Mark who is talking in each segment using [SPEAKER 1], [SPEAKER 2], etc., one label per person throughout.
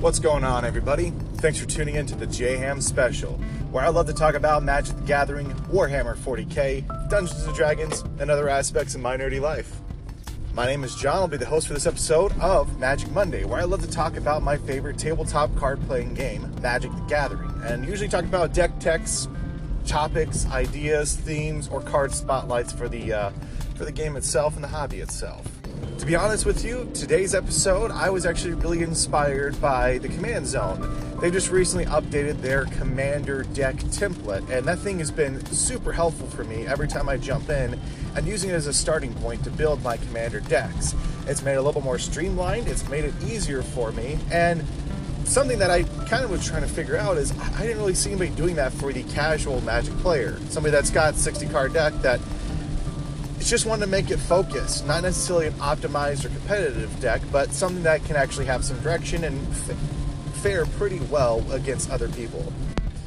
[SPEAKER 1] What's going on, everybody? Thanks for tuning in to the JHAM special, where I love to talk about Magic the Gathering, Warhammer 40k, Dungeons and Dragons, and other aspects of my nerdy life. My name is John. I'll be the host for this episode of Magic Monday, where I love to talk about my favorite tabletop card playing game, Magic the Gathering, and usually talk about deck techs, topics, ideas, themes, or card spotlights for the uh, for the game itself and the hobby itself. To be honest with you, today's episode, I was actually really inspired by the Command Zone. They just recently updated their Commander deck template, and that thing has been super helpful for me every time I jump in and using it as a starting point to build my Commander decks. It's made it a little more streamlined, it's made it easier for me, and something that I kind of was trying to figure out is I didn't really see anybody doing that for the casual Magic player. Somebody that's got 60 card deck that it's just wanted to make it focused, not necessarily an optimized or competitive deck, but something that can actually have some direction and f- fare pretty well against other people.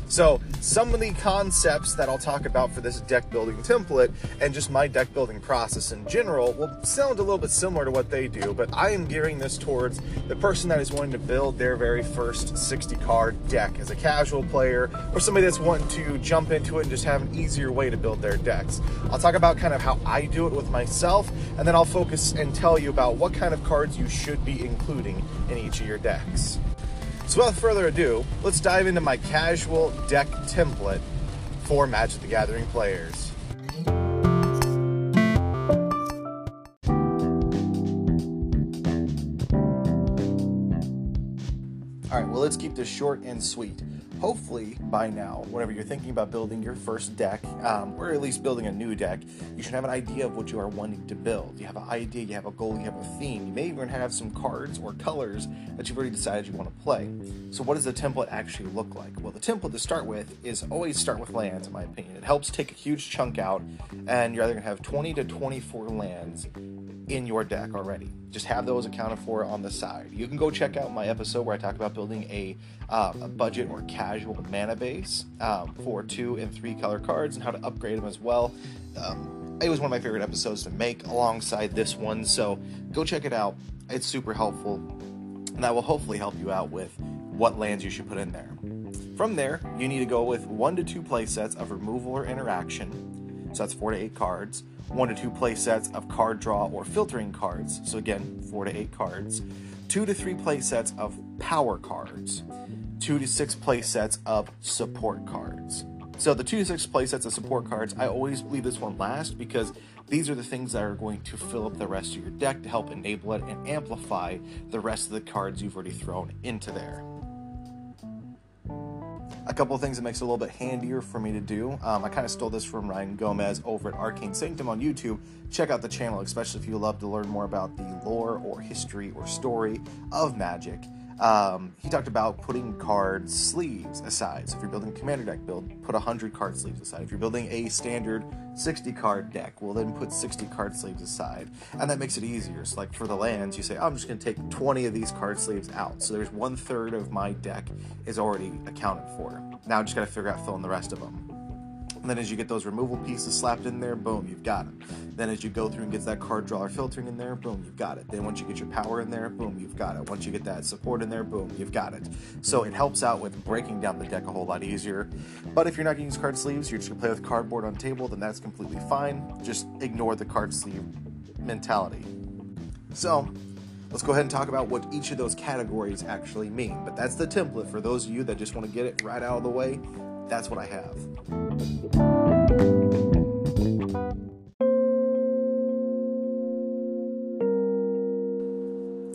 [SPEAKER 1] So, some of the concepts that I'll talk about for this deck building template and just my deck building process in general will sound a little bit similar to what they do, but I am gearing this towards the person that is wanting to build their very first 60 card deck as a casual player or somebody that's wanting to jump into it and just have an easier way to build their decks. I'll talk about kind of how I do it with myself, and then I'll focus and tell you about what kind of cards you should be including in each of your decks. So without further ado, let's dive into my casual deck template for Magic the Gathering players. All right, well, let's keep this short and sweet hopefully by now, whenever you're thinking about building your first deck, um, or at least building a new deck, you should have an idea of what you are wanting to build. You have an idea, you have a goal, you have a theme. You may even have some cards or colors that you've already decided you want to play. So, what does the template actually look like? Well, the template to start with is always start with lands, in my opinion. It helps take a huge chunk out, and you're either going to have 20 to 24 lands in your deck already. Just have those accounted for on the side. You can go check out my episode where I talk about building a, uh, a budget or casual mana base um, for two and three color cards and how to upgrade them as well. Um, it was one of my favorite episodes to make alongside this one, so go check it out. It's super helpful, and that will hopefully help you out with what lands you should put in there. From there, you need to go with one to two play sets of removal or interaction. So that's four to eight cards one to two play sets of card draw or filtering cards. So again, four to eight cards. Two to three play sets of power cards. Two to six play sets of support cards. So the two to six play sets of support cards, I always leave this one last because these are the things that are going to fill up the rest of your deck to help enable it and amplify the rest of the cards you've already thrown into there a couple of things that makes it a little bit handier for me to do. Um, I kind of stole this from Ryan Gomez over at Arcane Sanctum on YouTube. Check out the channel, especially if you love to learn more about the lore or history or story of magic. Um, he talked about putting card sleeves aside. So if you're building a commander deck build, put 100 card sleeves aside. If you're building a standard 60 card deck, well then put 60 card sleeves aside. And that makes it easier. So like for the lands, you say, oh, I'm just going to take 20 of these card sleeves out. So there's one third of my deck is already accounted for. Now I just got to figure out filling the rest of them. And then as you get those removal pieces slapped in there, boom, you've got them. Then as you go through and get that card drawer filtering in there, boom, you've got it. Then once you get your power in there, boom, you've got it. Once you get that support in there, boom, you've got it. So it helps out with breaking down the deck a whole lot easier. But if you're not going to use card sleeves, you're just going to play with cardboard on table, then that's completely fine. Just ignore the card sleeve mentality. So let's go ahead and talk about what each of those categories actually mean. But that's the template for those of you that just want to get it right out of the way. That's what I have.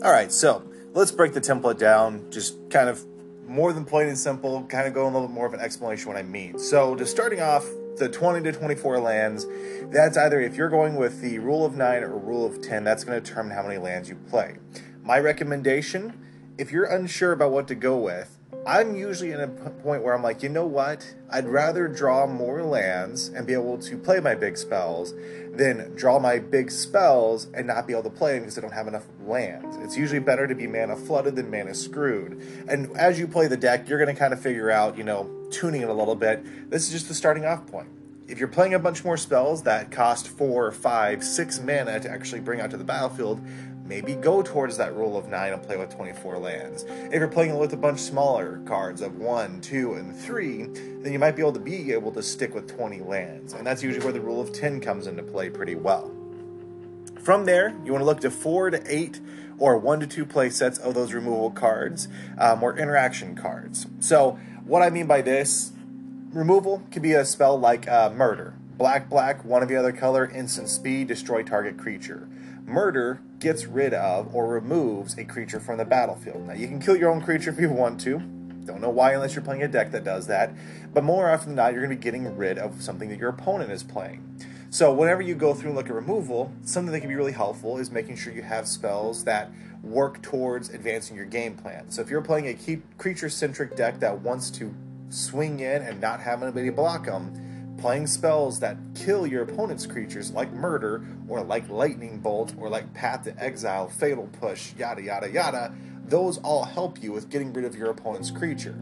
[SPEAKER 1] All right, so let's break the template down, just kind of more than plain and simple, kind of go a little bit more of an explanation what I mean. So, just starting off, the 20 to 24 lands, that's either if you're going with the rule of nine or rule of 10, that's going to determine how many lands you play. My recommendation, if you're unsure about what to go with, I'm usually in a point where I'm like, you know what? I'd rather draw more lands and be able to play my big spells than draw my big spells and not be able to play them because I don't have enough lands. It's usually better to be mana flooded than mana screwed. And as you play the deck, you're going to kind of figure out, you know, tuning it a little bit. This is just the starting off point. If you're playing a bunch more spells that cost four, five, six mana to actually bring out to the battlefield, maybe go towards that rule of nine and play with 24 lands. If you're playing with a bunch smaller cards of one, two, and three, then you might be able to be able to stick with 20 lands. And that's usually where the rule of 10 comes into play pretty well. From there, you want to look to four to eight or one to two play sets of those removal cards um, or interaction cards. So, what I mean by this, removal can be a spell like uh, murder. Black, black, one of the other color, instant speed, destroy target creature. Murder gets rid of or removes a creature from the battlefield. Now, you can kill your own creature if you want to. Don't know why, unless you're playing a deck that does that. But more often than not, you're going to be getting rid of something that your opponent is playing. So whenever you go through and look at removal, something that can be really helpful is making sure you have spells that work towards advancing your game plan. So if you're playing a creature-centric deck that wants to swing in and not have anybody block them, playing spells that kill your opponent's creatures like Murder or like Lightning Bolt or like Path to Exile, Fatal Push, yada yada yada, those all help you with getting rid of your opponent's creature.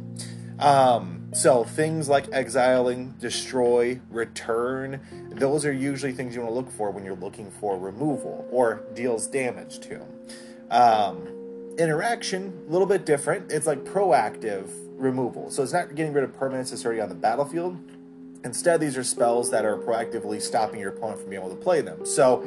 [SPEAKER 1] Um, so things like exiling, destroy, return, those are usually things you want to look for when you're looking for removal or deals damage to. Um, interaction, a little bit different. It's like proactive removal. So it's not getting rid of permanents that's already on the battlefield. Instead, these are spells that are proactively stopping your opponent from being able to play them. So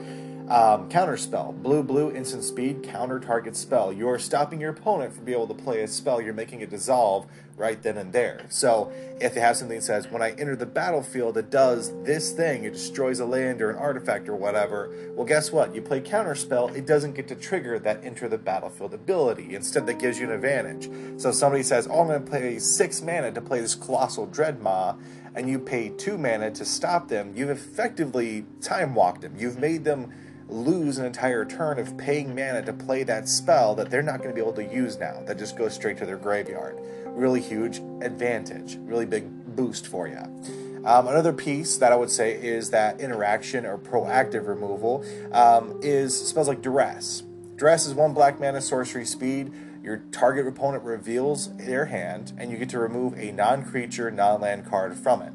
[SPEAKER 1] um, counter spell, blue, blue, instant speed, counter target spell. You're stopping your opponent from being able to play a spell. You're making it dissolve right then and there. So if they have something that says, when I enter the battlefield, it does this thing, it destroys a land or an artifact or whatever. Well, guess what? You play counter spell, it doesn't get to trigger that enter the battlefield ability. Instead, that gives you an advantage. So somebody says, oh, I'm going to play six mana to play this colossal dreadmaw and you pay two mana to stop them, you've effectively time walked them. You've made them lose an entire turn of paying mana to play that spell that they're not going to be able to use now. That just goes straight to their graveyard. Really huge advantage, really big boost for you. Um, another piece that I would say is that interaction or proactive removal um, is spells like Duress. Duress is one black mana sorcery speed. Your target opponent reveals their hand, and you get to remove a non creature, non land card from it.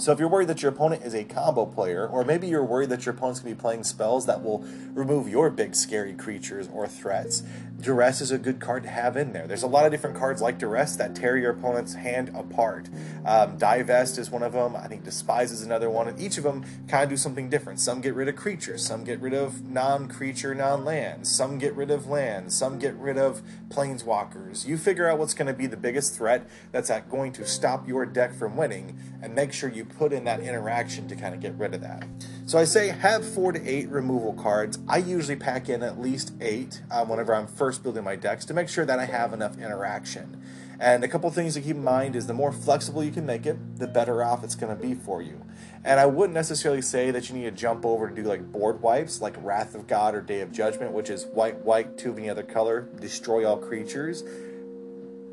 [SPEAKER 1] So if you're worried that your opponent is a combo player, or maybe you're worried that your opponent's going to be playing spells that will remove your big scary creatures or threats, Duress is a good card to have in there. There's a lot of different cards like Duress that tear your opponent's hand apart. Um, Divest is one of them. I think Despise is another one. And each of them kind of do something different. Some get rid of creatures. Some get rid of non-creature, non-land. Some get rid of land. Some get rid of planeswalkers. You figure out what's going to be the biggest threat that's going to stop your deck from winning, and make sure you put in that interaction to kind of get rid of that. So I say have four to eight removal cards. I usually pack in at least eight um, whenever I'm first building my decks to make sure that I have enough interaction. And a couple things to keep in mind is the more flexible you can make it, the better off it's going to be for you. And I wouldn't necessarily say that you need to jump over to do like board wipes, like Wrath of God or Day of Judgment, which is white, white, two of any other color, destroy all creatures.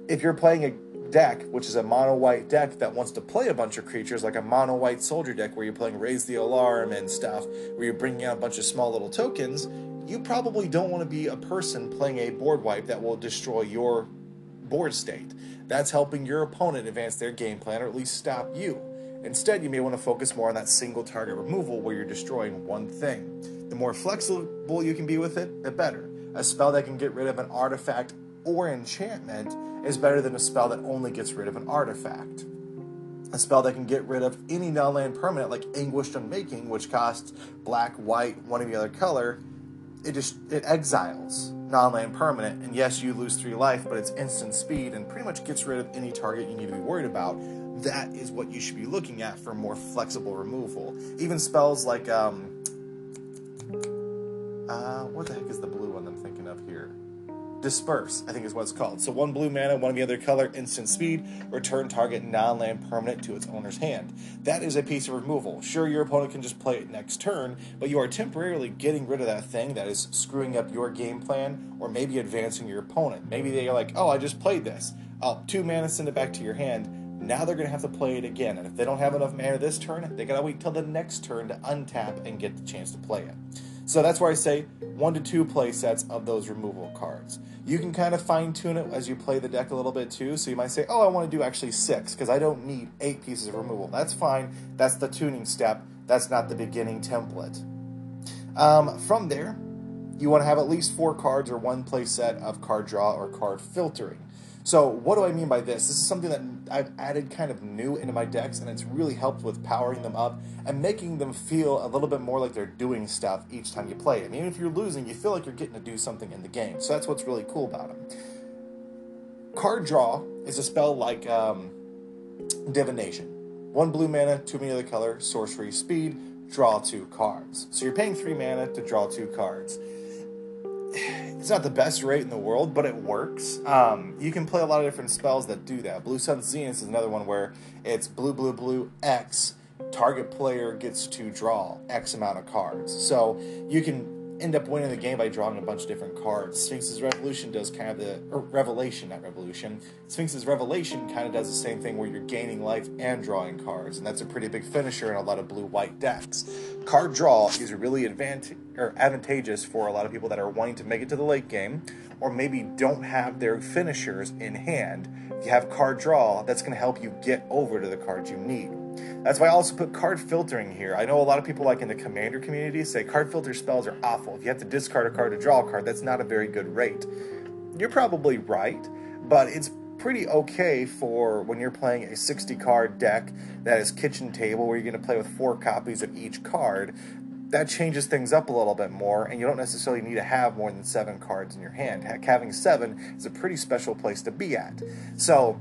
[SPEAKER 1] If you're playing a deck, which is a mono white deck that wants to play a bunch of creatures, like a mono white soldier deck where you're playing Raise the Alarm and stuff, where you're bringing out a bunch of small little tokens, you probably don't want to be a person playing a board wipe that will destroy your board state. That's helping your opponent advance their game plan or at least stop you. Instead, you may want to focus more on that single target removal where you're destroying one thing. The more flexible you can be with it, the better. A spell that can get rid of an artifact or enchantment is better than a spell that only gets rid of an artifact. A spell that can get rid of any non-land permanent like Anguished Unmaking, which costs black, white, one of the other color, it just it exiles non-land permanent, and yes, you lose three life, but it's instant speed and pretty much gets rid of any target you need to be worried about. That is what you should be looking at for more flexible removal. Even spells like um, uh, what the heck is the blue one I'm thinking of here? Disperse, I think is what it's called. So one blue mana, one of the other color, instant speed, return target non-land permanent to its owner's hand. That is a piece of removal. Sure, your opponent can just play it next turn, but you are temporarily getting rid of that thing that is screwing up your game plan or maybe advancing your opponent. Maybe they are like, oh, I just played this. Oh, two mana, send it back to your hand. Now they're going to have to play it again. And if they don't have enough mana this turn, they got to wait till the next turn to untap and get the chance to play it. So that's where I say one to two play sets of those removal cards. You can kind of fine tune it as you play the deck a little bit too. So you might say, oh, I want to do actually six because I don't need eight pieces of removal. That's fine. That's the tuning step. That's not the beginning template. Um, from there, you want to have at least four cards or one play set of card draw or card filtering. So what do I mean by this? This is something that I've added kind of new into my decks, and it's really helped with powering them up and making them feel a little bit more like they're doing stuff each time you play them. Even if you're losing, you feel like you're getting to do something in the game. So that's what's really cool about them. Card draw is a spell like um, divination. One blue mana, two any other color, sorcery, speed, draw two cards. So you're paying three mana to draw two cards. It's not the best rate in the world, but it works. Um, you can play a lot of different spells that do that. Blue Sun Zenith is another one where it's blue, blue, blue, X. Target player gets to draw X amount of cards. So you can end up winning the game by drawing a bunch of different cards. Sphinx's Revolution does kind of the Revelation, not Revolution. Sphinx's Revelation kind of does the same thing where you're gaining life and drawing cards, and that's a pretty big finisher in a lot of blue-white decks. Card draw is really advantage or advantageous for a lot of people that are wanting to make it to the late game, or maybe don't have their finishers in hand. If you have card draw, that's going to help you get over to the cards you need. That's why I also put card filtering here. I know a lot of people, like in the commander community, say card filter spells are awful. If you have to discard a card to draw a card, that's not a very good rate. You're probably right, but it's pretty okay for when you're playing a 60 card deck that is kitchen table where you're going to play with four copies of each card. That changes things up a little bit more, and you don't necessarily need to have more than seven cards in your hand. Having seven is a pretty special place to be at. So,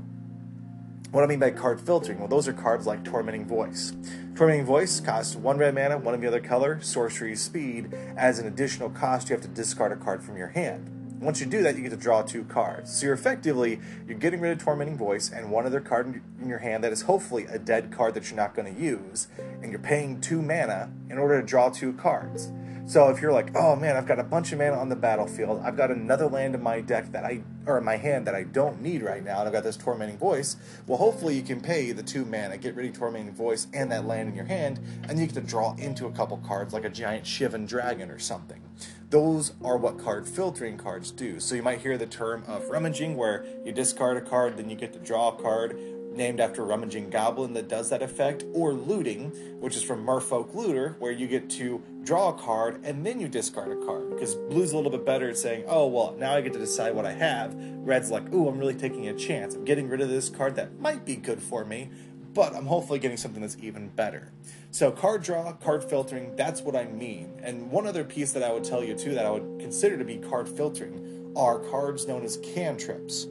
[SPEAKER 1] what do I mean by card filtering? Well, those are cards like Tormenting Voice. Tormenting Voice costs one red mana, one of the other color, sorcery, speed. As an additional cost, you have to discard a card from your hand. Once you do that, you get to draw two cards. So you're effectively you're getting rid of Tormenting Voice and one other card in your hand that is hopefully a dead card that you're not going to use, and you're paying two mana in order to draw two cards. So if you're like, oh man, I've got a bunch of mana on the battlefield, I've got another land in my deck that I or in my hand that I don't need right now, and I've got this tormenting voice. Well, hopefully you can pay the two mana, get rid of tormenting voice and that land in your hand, and you get to draw into a couple cards like a giant Shivan dragon or something. Those are what card filtering cards do. So you might hear the term of rummaging, where you discard a card, then you get to draw a card named after a rummaging goblin that does that effect, or looting, which is from Merfolk Looter, where you get to draw a card and then you discard a card. Because blue's a little bit better at saying, oh, well, now I get to decide what I have. Red's like, ooh, I'm really taking a chance. I'm getting rid of this card that might be good for me, but I'm hopefully getting something that's even better. So, card draw, card filtering, that's what I mean. And one other piece that I would tell you too that I would consider to be card filtering are cards known as cantrips.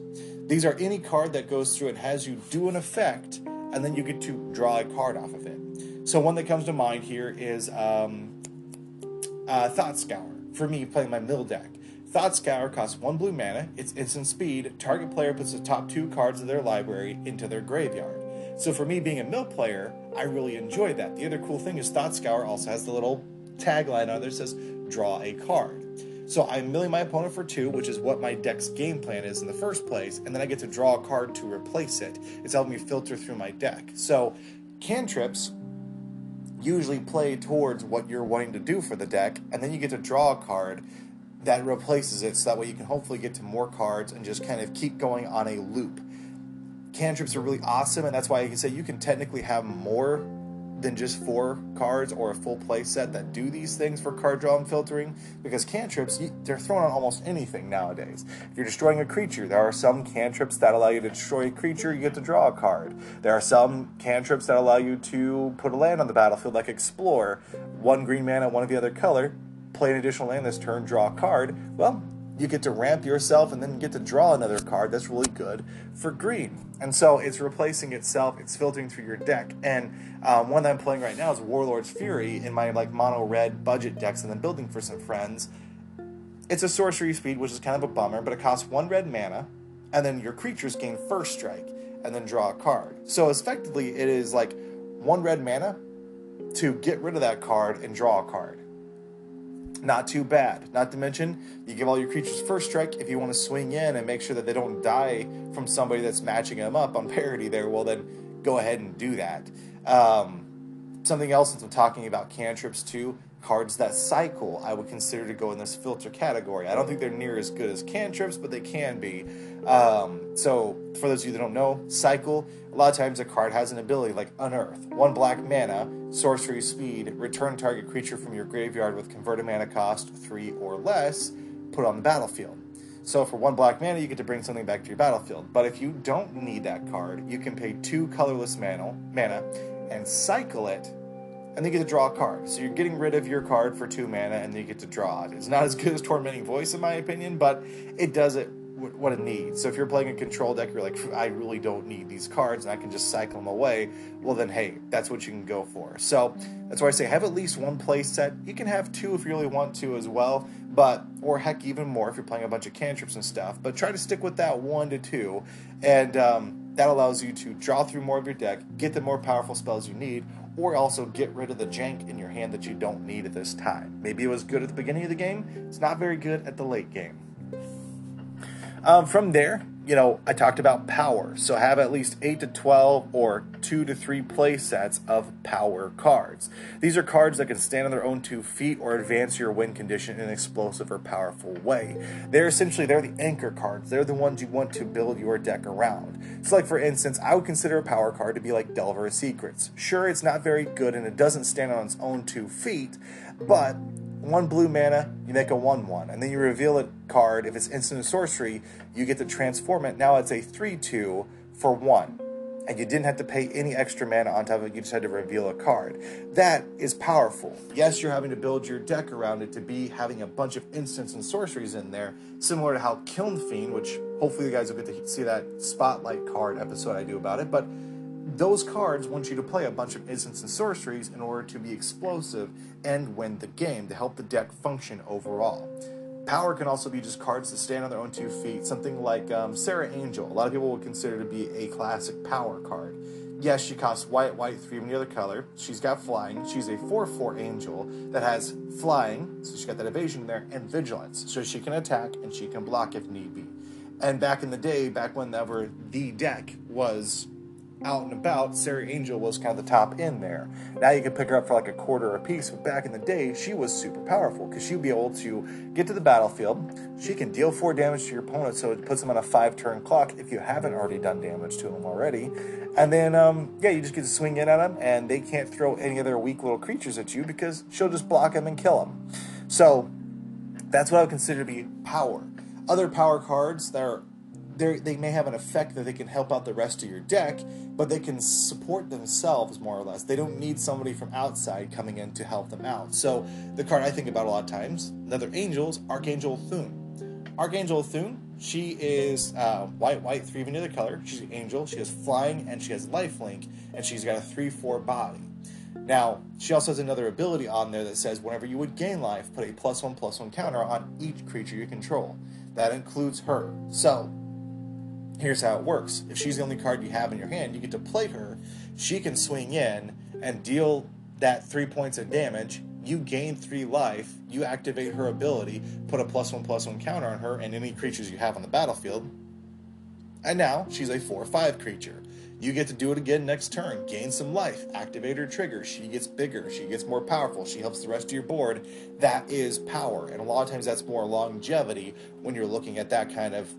[SPEAKER 1] These are any card that goes through and has you do an effect, and then you get to draw a card off of it. So one that comes to mind here is um, uh, Thought Scour. For me, playing my mill deck. Thought Scour costs one blue mana. It's instant speed. Target player puts the top two cards of their library into their graveyard. So for me, being a mill player, I really enjoy that. The other cool thing is Thought Scour also has the little tagline on there that says "Draw a card." So I'm milling my opponent for two, which is what my deck's game plan is in the first place, and then I get to draw a card to replace it. It's helping me filter through my deck. So cantrips usually play towards what you're wanting to do for the deck, and then you get to draw a card that replaces it so that way you can hopefully get to more cards and just kind of keep going on a loop. Cantrips are really awesome, and that's why you can say you can technically have more than just four cards or a full play set that do these things for card draw and filtering because cantrips they're thrown on almost anything nowadays. If you're destroying a creature there are some cantrips that allow you to destroy a creature you get to draw a card. There are some cantrips that allow you to put a land on the battlefield like explore one green mana one of the other color play an additional land this turn draw a card. Well you get to ramp yourself and then get to draw another card that's really good for green. And so it's replacing itself, it's filtering through your deck. And um, one that I'm playing right now is Warlord's Fury in my like mono red budget decks and then building for some friends. It's a sorcery speed, which is kind of a bummer, but it costs one red mana, and then your creatures gain first strike and then draw a card. So effectively, it is like one red mana to get rid of that card and draw a card not too bad. Not to mention, you give all your creatures first strike if you want to swing in and make sure that they don't die from somebody that's matching them up on parity there. Well, then go ahead and do that. Um, something else since I'm talking about cantrips too Cards that cycle, I would consider to go in this filter category. I don't think they're near as good as cantrips, but they can be. Um, so, for those of you that don't know, cycle, a lot of times a card has an ability like Unearth. One black mana, sorcery speed, return target creature from your graveyard with converted mana cost three or less, put on the battlefield. So for one black mana, you get to bring something back to your battlefield. But if you don't need that card, you can pay two colorless mana, mana and cycle it and then you get to draw a card. So you're getting rid of your card for two mana, and then you get to draw it. It's not as good as Tormenting Voice, in my opinion, but it does it what it needs. So if you're playing a control deck, you're like, I really don't need these cards, and I can just cycle them away. Well, then, hey, that's what you can go for. So that's why I say have at least one play set. You can have two if you really want to as well, but or heck, even more if you're playing a bunch of cantrips and stuff. But try to stick with that one to two, and um, that allows you to draw through more of your deck, get the more powerful spells you need, or also get rid of the jank in your hand that you don't need at this time. Maybe it was good at the beginning of the game, it's not very good at the late game. Um, from there, you know, I talked about power. So have at least 8 to 12 or 2 to 3 play sets of power cards. These are cards that can stand on their own two feet or advance your win condition in an explosive or powerful way. They're essentially they're the anchor cards. They're the ones you want to build your deck around. So like for instance, I would consider a power card to be like Delver of Secrets. Sure, it's not very good and it doesn't stand on its own two feet, but one blue mana, you make a 1 1. And then you reveal a card. If it's instant sorcery, you get to transform it. Now it's a 3 2 for 1. And you didn't have to pay any extra mana on top of it, you just had to reveal a card. That is powerful. Yes, you're having to build your deck around it to be having a bunch of instants and sorceries in there, similar to how Kiln Fiend, which hopefully you guys will get to see that spotlight card episode I do about it, but those cards want you to play a bunch of instants and sorceries in order to be explosive and win the game to help the deck function overall. Power can also be just cards that stand on their own two feet, something like um, Serra Angel. A lot of people would consider to be a classic power card. Yes, she costs white, white, three of any other color. She's got flying. She's a 4 4 angel that has flying, so she's got that evasion there, and vigilance, so she can attack and she can block if need be. And back in the day, back whenever the deck was out and about, Serra Angel was kind of the top in there. Now you can pick her up for like a quarter a piece, but back in the day, she was super powerful because she'd be able to get to the battlefield. She can deal four damage to your opponent, so it puts them on a five turn clock if you haven't already done damage to them already. And then, um, yeah, you just get to swing in at them, and they can't throw any of their weak little creatures at you because she'll just block them and kill them. So that's what I would consider to be power. Other power cards that are they may have an effect that they can help out the rest of your deck, but they can support themselves more or less. They don't need somebody from outside coming in to help them out. So the card I think about a lot of times, another angels, Archangel Thune. Archangel Thune, she is uh, white, white, three of another color. She's an angel. She has flying and she has lifelink, and she's got a three-four body. Now, she also has another ability on there that says whenever you would gain life, put a plus one plus one counter on each creature you control. That includes her. So here's how it works. If she's the only card you have in your hand, you get to play her. She can swing in and deal that three points of damage. You gain three life. You activate her ability, put a plus one plus one counter on her and any creatures you have on the battlefield. And now she's a 4 or 5 creature. You get to do it again next turn. Gain some life. Activate her trigger. She gets bigger. She gets more powerful. She helps the rest of your board. That is power. And a lot of times that's more longevity when you're looking at that kind of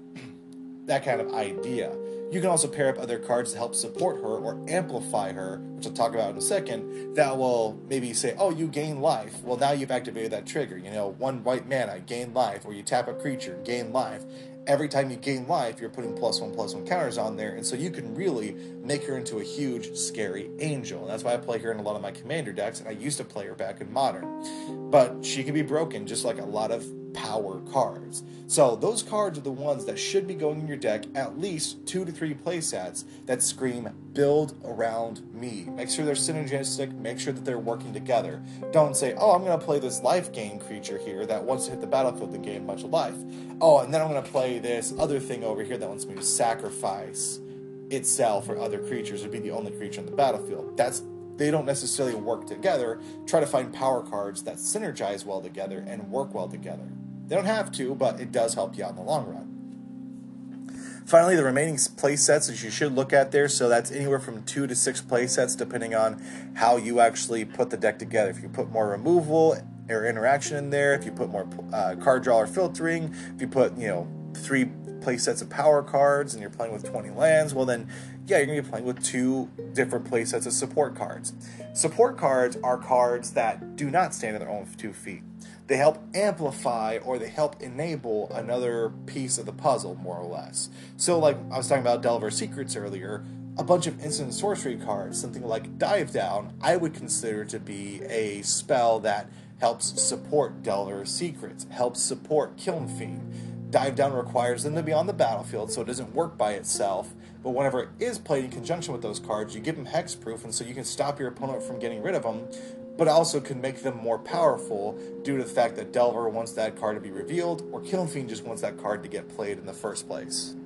[SPEAKER 1] that kind of idea. You can also pair up other cards to help support her or amplify her, which I'll talk about in a second, that will maybe say, oh, you gain life. Well, now you've activated that trigger. You know, one white mana, gain life, or you tap a creature, gain life. Every time you gain life, you're putting plus one, plus one counters on there, and so you can really make her into a huge, scary angel. And that's why I play her in a lot of my commander decks, and I used to play her back in modern. But she can be broken just like a lot of power cards. So those cards are the ones that should be going in your deck at least two to three playsets that scream build around me. Make sure they're synergistic, make sure that they're working together. Don't say, oh, I'm going to play this life gain creature here that wants to hit the battlefield and gain a bunch of life. Oh, and then I'm going to play this other thing over here that wants me to sacrifice itself or other creatures or be the only creature on the battlefield. That's they don't necessarily work together. Try to find power cards that synergize well together and work well together. They don't have to, but it does help you out in the long run. Finally, the remaining play sets that you should look at there. So that's anywhere from two to six play sets, depending on how you actually put the deck together. If you put more removal or interaction in there, if you put more uh, card draw or filtering, if you put, you know, three play sets of power cards and you're playing with 20 lands, well, then, yeah, you're going to be playing with two different play sets of support cards. Support cards are cards that do not stand on their own two feet they help amplify or they help enable another piece of the puzzle, more or less. So, like I was talking about Delver Secrets earlier, a bunch of instant sorcery cards, something like Dive Down, I would consider to be a spell that helps support Delver Secrets, helps support Kiln Fiend. Dive Down requires them to be on the battlefield, so it doesn't work by itself. But whenever it is played in conjunction with those cards, you give them hexproof, and so you can stop your opponent from getting rid of them but also can make them more powerful due to the fact that Delver wants that card to be revealed, or Kiln Fiend just wants that card to get played in the first place.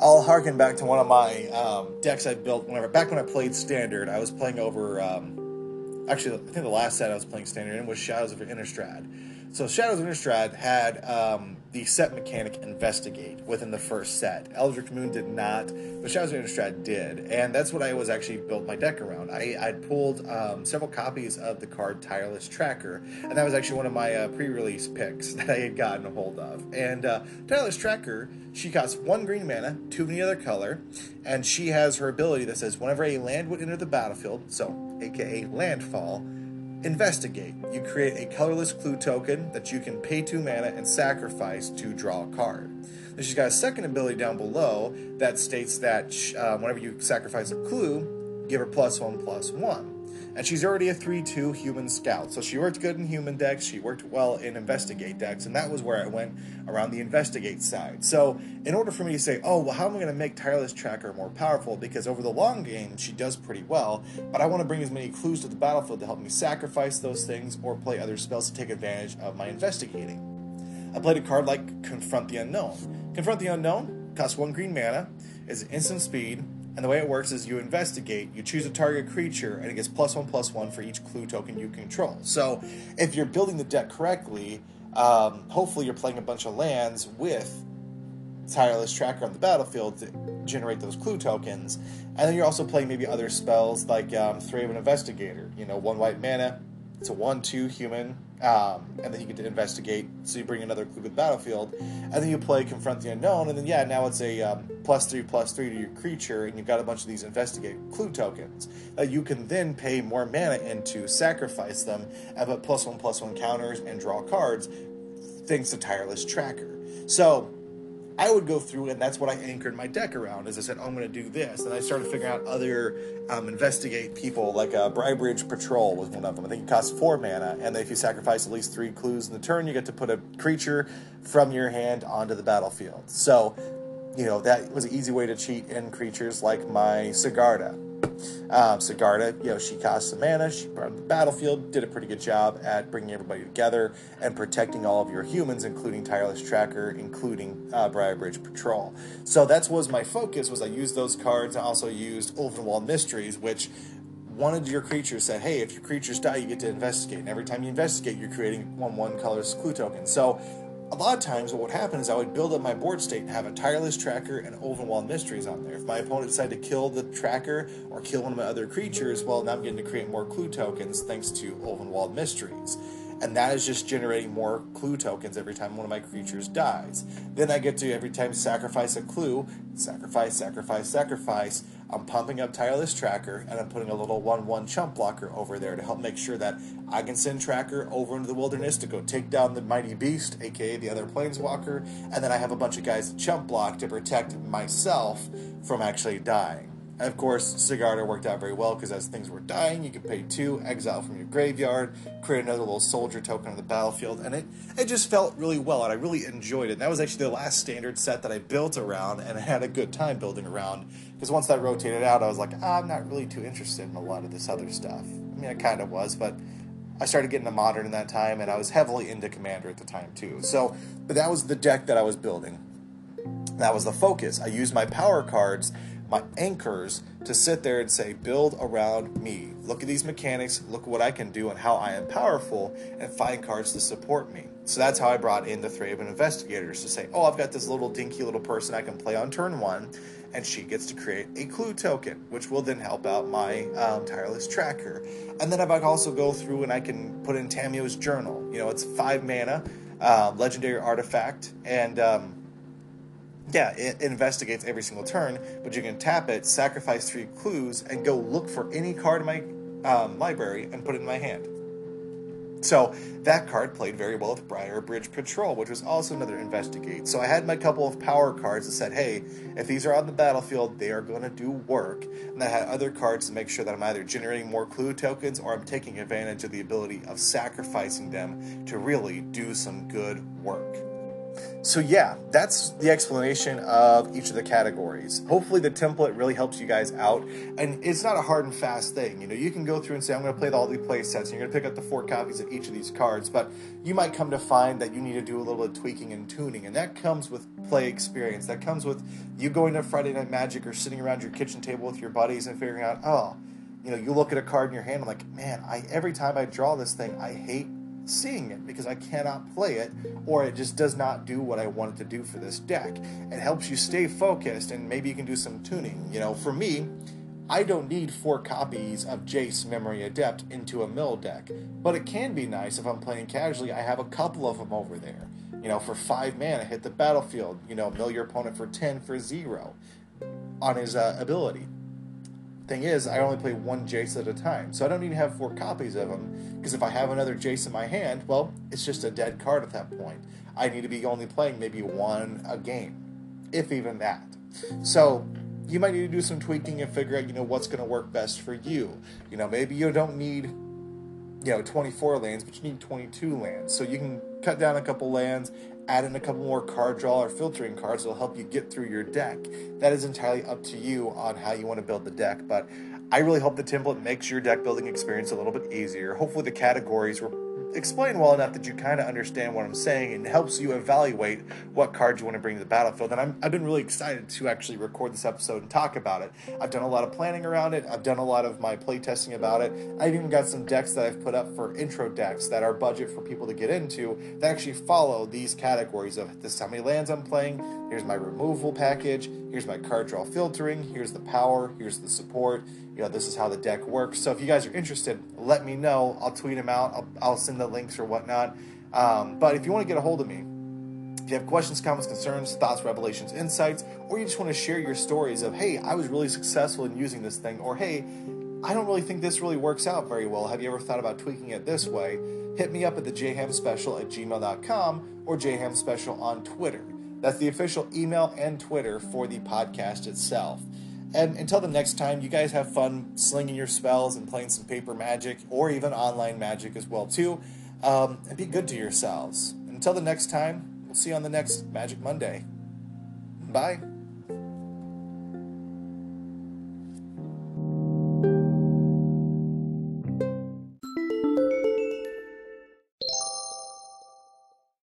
[SPEAKER 1] I'll harken back to one of my um, decks I built whenever back when I played Standard. I was playing over. Um, actually, I think the last set I was playing Standard in was Shadows of Innistrad. So Shadows of Innistrad had um, the set mechanic investigate within the first set. Eldritch Moon did not, but Shadows of Innistrad did, and that's what I was actually built my deck around. I I pulled um, several copies of the card Tireless Tracker, and that was actually one of my uh, pre-release picks that I had gotten a hold of. And uh, Tireless Tracker, she costs one green mana, two of any other color, and she has her ability that says whenever a land would enter the battlefield, so AKA landfall Investigate. You create a colorless clue token that you can pay two mana and sacrifice to draw a card. Then she's got a second ability down below that states that uh, whenever you sacrifice a clue, give her plus one plus one and she's already a 3-2 human scout. So she worked good in human decks, she worked well in investigate decks, and that was where I went around the investigate side. So in order for me to say, oh, well, how am I going to make Tireless Tracker more powerful? Because over the long game, she does pretty well, but I want to bring as many clues to the battlefield to help me sacrifice those things or play other spells to take advantage of my investigating. I played a card like Confront the Unknown. Confront the Unknown costs one green mana, is instant speed, and the way it works is you investigate, you choose a target creature, and it gets plus one plus one for each clue token you control. So if you're building the deck correctly, um, hopefully you're playing a bunch of lands with Tireless Tracker on the battlefield to generate those clue tokens. And then you're also playing maybe other spells like um, Thraben Investigator, you know, one white mana, it's a 1 2 human, um, and then you get to investigate. So you bring another clue to the battlefield, and then you play confront the unknown, and then yeah, now it's a um, plus three plus three to your creature, and you've got a bunch of these investigate clue tokens that you can then pay more mana into, sacrifice them, and put plus one plus one counters and draw cards, thanks to tireless tracker. So I would go through, and that's what I anchored my deck around. As I said, oh, I'm going to do this, and I started figuring out other um, investigate people, like a uh, Briarbridge Patrol was one of them. I think it costs four mana, and if you sacrifice at least three clues in the turn, you get to put a creature from your hand onto the battlefield. So, you know that was an easy way to cheat in creatures like my Sigarda. Um, Sigarda, you know, she cost mana. She on the battlefield, did a pretty good job at bringing everybody together and protecting all of your humans, including Tireless Tracker, including uh, Briarbridge Patrol. So that was my focus. Was I used those cards? I also used Ulvenwald Mysteries, which one of your creatures said, "Hey, if your creatures die, you get to investigate." And every time you investigate, you're creating one one colorless clue token. So a lot of times what would happen is I would build up my board state and have a tireless tracker and Ulvenwald mysteries on there. If my opponent decided to kill the tracker or kill one of my other creatures, well, now I'm getting to create more clue tokens thanks to Ulvenwald mysteries. And that is just generating more clue tokens every time one of my creatures dies. Then I get to every time sacrifice a clue, sacrifice, sacrifice, sacrifice, I'm pumping up Tireless Tracker, and I'm putting a little 1 1 chump blocker over there to help make sure that I can send Tracker over into the wilderness to go take down the Mighty Beast, aka the other Planeswalker, and then I have a bunch of guys chump block to protect myself from actually dying. Of course, Sigarda worked out very well because as things were dying, you could pay two, exile from your graveyard, create another little soldier token on the battlefield, and it, it just felt really well, and I really enjoyed it. And that was actually the last standard set that I built around, and I had a good time building around. Because once that rotated out, I was like, ah, I'm not really too interested in a lot of this other stuff. I mean, I kind of was, but I started getting to modern in that time, and I was heavily into Commander at the time too. So, but that was the deck that I was building. That was the focus. I used my power cards my anchors to sit there and say, build around me. Look at these mechanics, look at what I can do and how I am powerful, and find cards to support me. So that's how I brought in the Thraben Investigators to say, oh, I've got this little dinky little person I can play on turn one, and she gets to create a clue token, which will then help out my um, tireless tracker. And then I can also go through and I can put in Tamiyo's journal. You know, it's five mana, uh, legendary artifact, and um, yeah, it investigates every single turn, but you can tap it, sacrifice three clues, and go look for any card in my um, library and put it in my hand. So that card played very well with Briarbridge Patrol, which was also another investigate. So I had my couple of power cards that said, hey, if these are on the battlefield, they are going to do work. And I had other cards to make sure that I'm either generating more clue tokens or I'm taking advantage of the ability of sacrificing them to really do some good work. So yeah, that's the explanation of each of the categories. Hopefully the template really helps you guys out. And it's not a hard and fast thing. You know, you can go through and say, I'm going to play all the play sets, and you're going to pick up the four copies of each of these cards, but you might come to find that you need to do a little bit of tweaking and tuning. And that comes with play experience. That comes with you going to Friday Night Magic or sitting around your kitchen table with your buddies and figuring out, oh, you know, you look at a card in your hand, I'm like, man, I every time I draw this thing, I hate seeing it because I cannot play it or it just does not do what I want it to do for this deck. It helps you stay focused and maybe you can do some tuning. You know, for me, I don't need four copies of Jace Memory Adept into a mill deck, but it can be nice if I'm playing casually. I have a couple of them over there. You know, for five mana, hit the battlefield. You know, mill your opponent for 10 for zero on his uh, ability. Thing is, I only play one Jace at a time, so I don't need to have four copies of them, because if I have another Jace in my hand, well, it's just a dead card at that point. I need to be only playing maybe one a game, if even that. So, you might need to do some tweaking and figure out, you know, what's going to work best for you. You know, maybe you don't need, you know, 24 lands, but you need 22 lands. So you can cut down a couple lands add in a couple more card draw or filtering cards that'll help you get through your deck. That is entirely up to you on how you want to build the deck, but I really hope the template makes your deck building experience a little bit easier. Hopefully the categories were explain well enough that you kind of understand what I'm saying and helps you evaluate what cards you want to bring to the battlefield. And I'm, I've been really excited to actually record this episode and talk about it. I've done a lot of planning around it. I've done a lot of my play testing about it. I've even got some decks that I've put up for intro decks that are budget for people to get into that actually follow these categories of this is how many lands I'm playing, here's my removal package, here's my card draw filtering, here's the power, here's the support, you know, this is how the deck works. So if you guys are interested, let me know. I'll tweet them out. I'll, I'll send the links or whatnot. Um, but if you want to get a hold of me, if you have questions, comments, concerns, thoughts, revelations, insights, or you just want to share your stories of, hey, I was really successful in using this thing, or hey, I don't really think this really works out very well. Have you ever thought about tweaking it this way? Hit me up at the jhamspecial at gmail.com or jhamspecial on Twitter. That's the official email and Twitter for the podcast itself. And until the next time, you guys have fun slinging your spells and playing some paper magic or even online magic as well too. Um, and be good to yourselves. Until the next time, we'll see you on the next Magic Monday. Bye.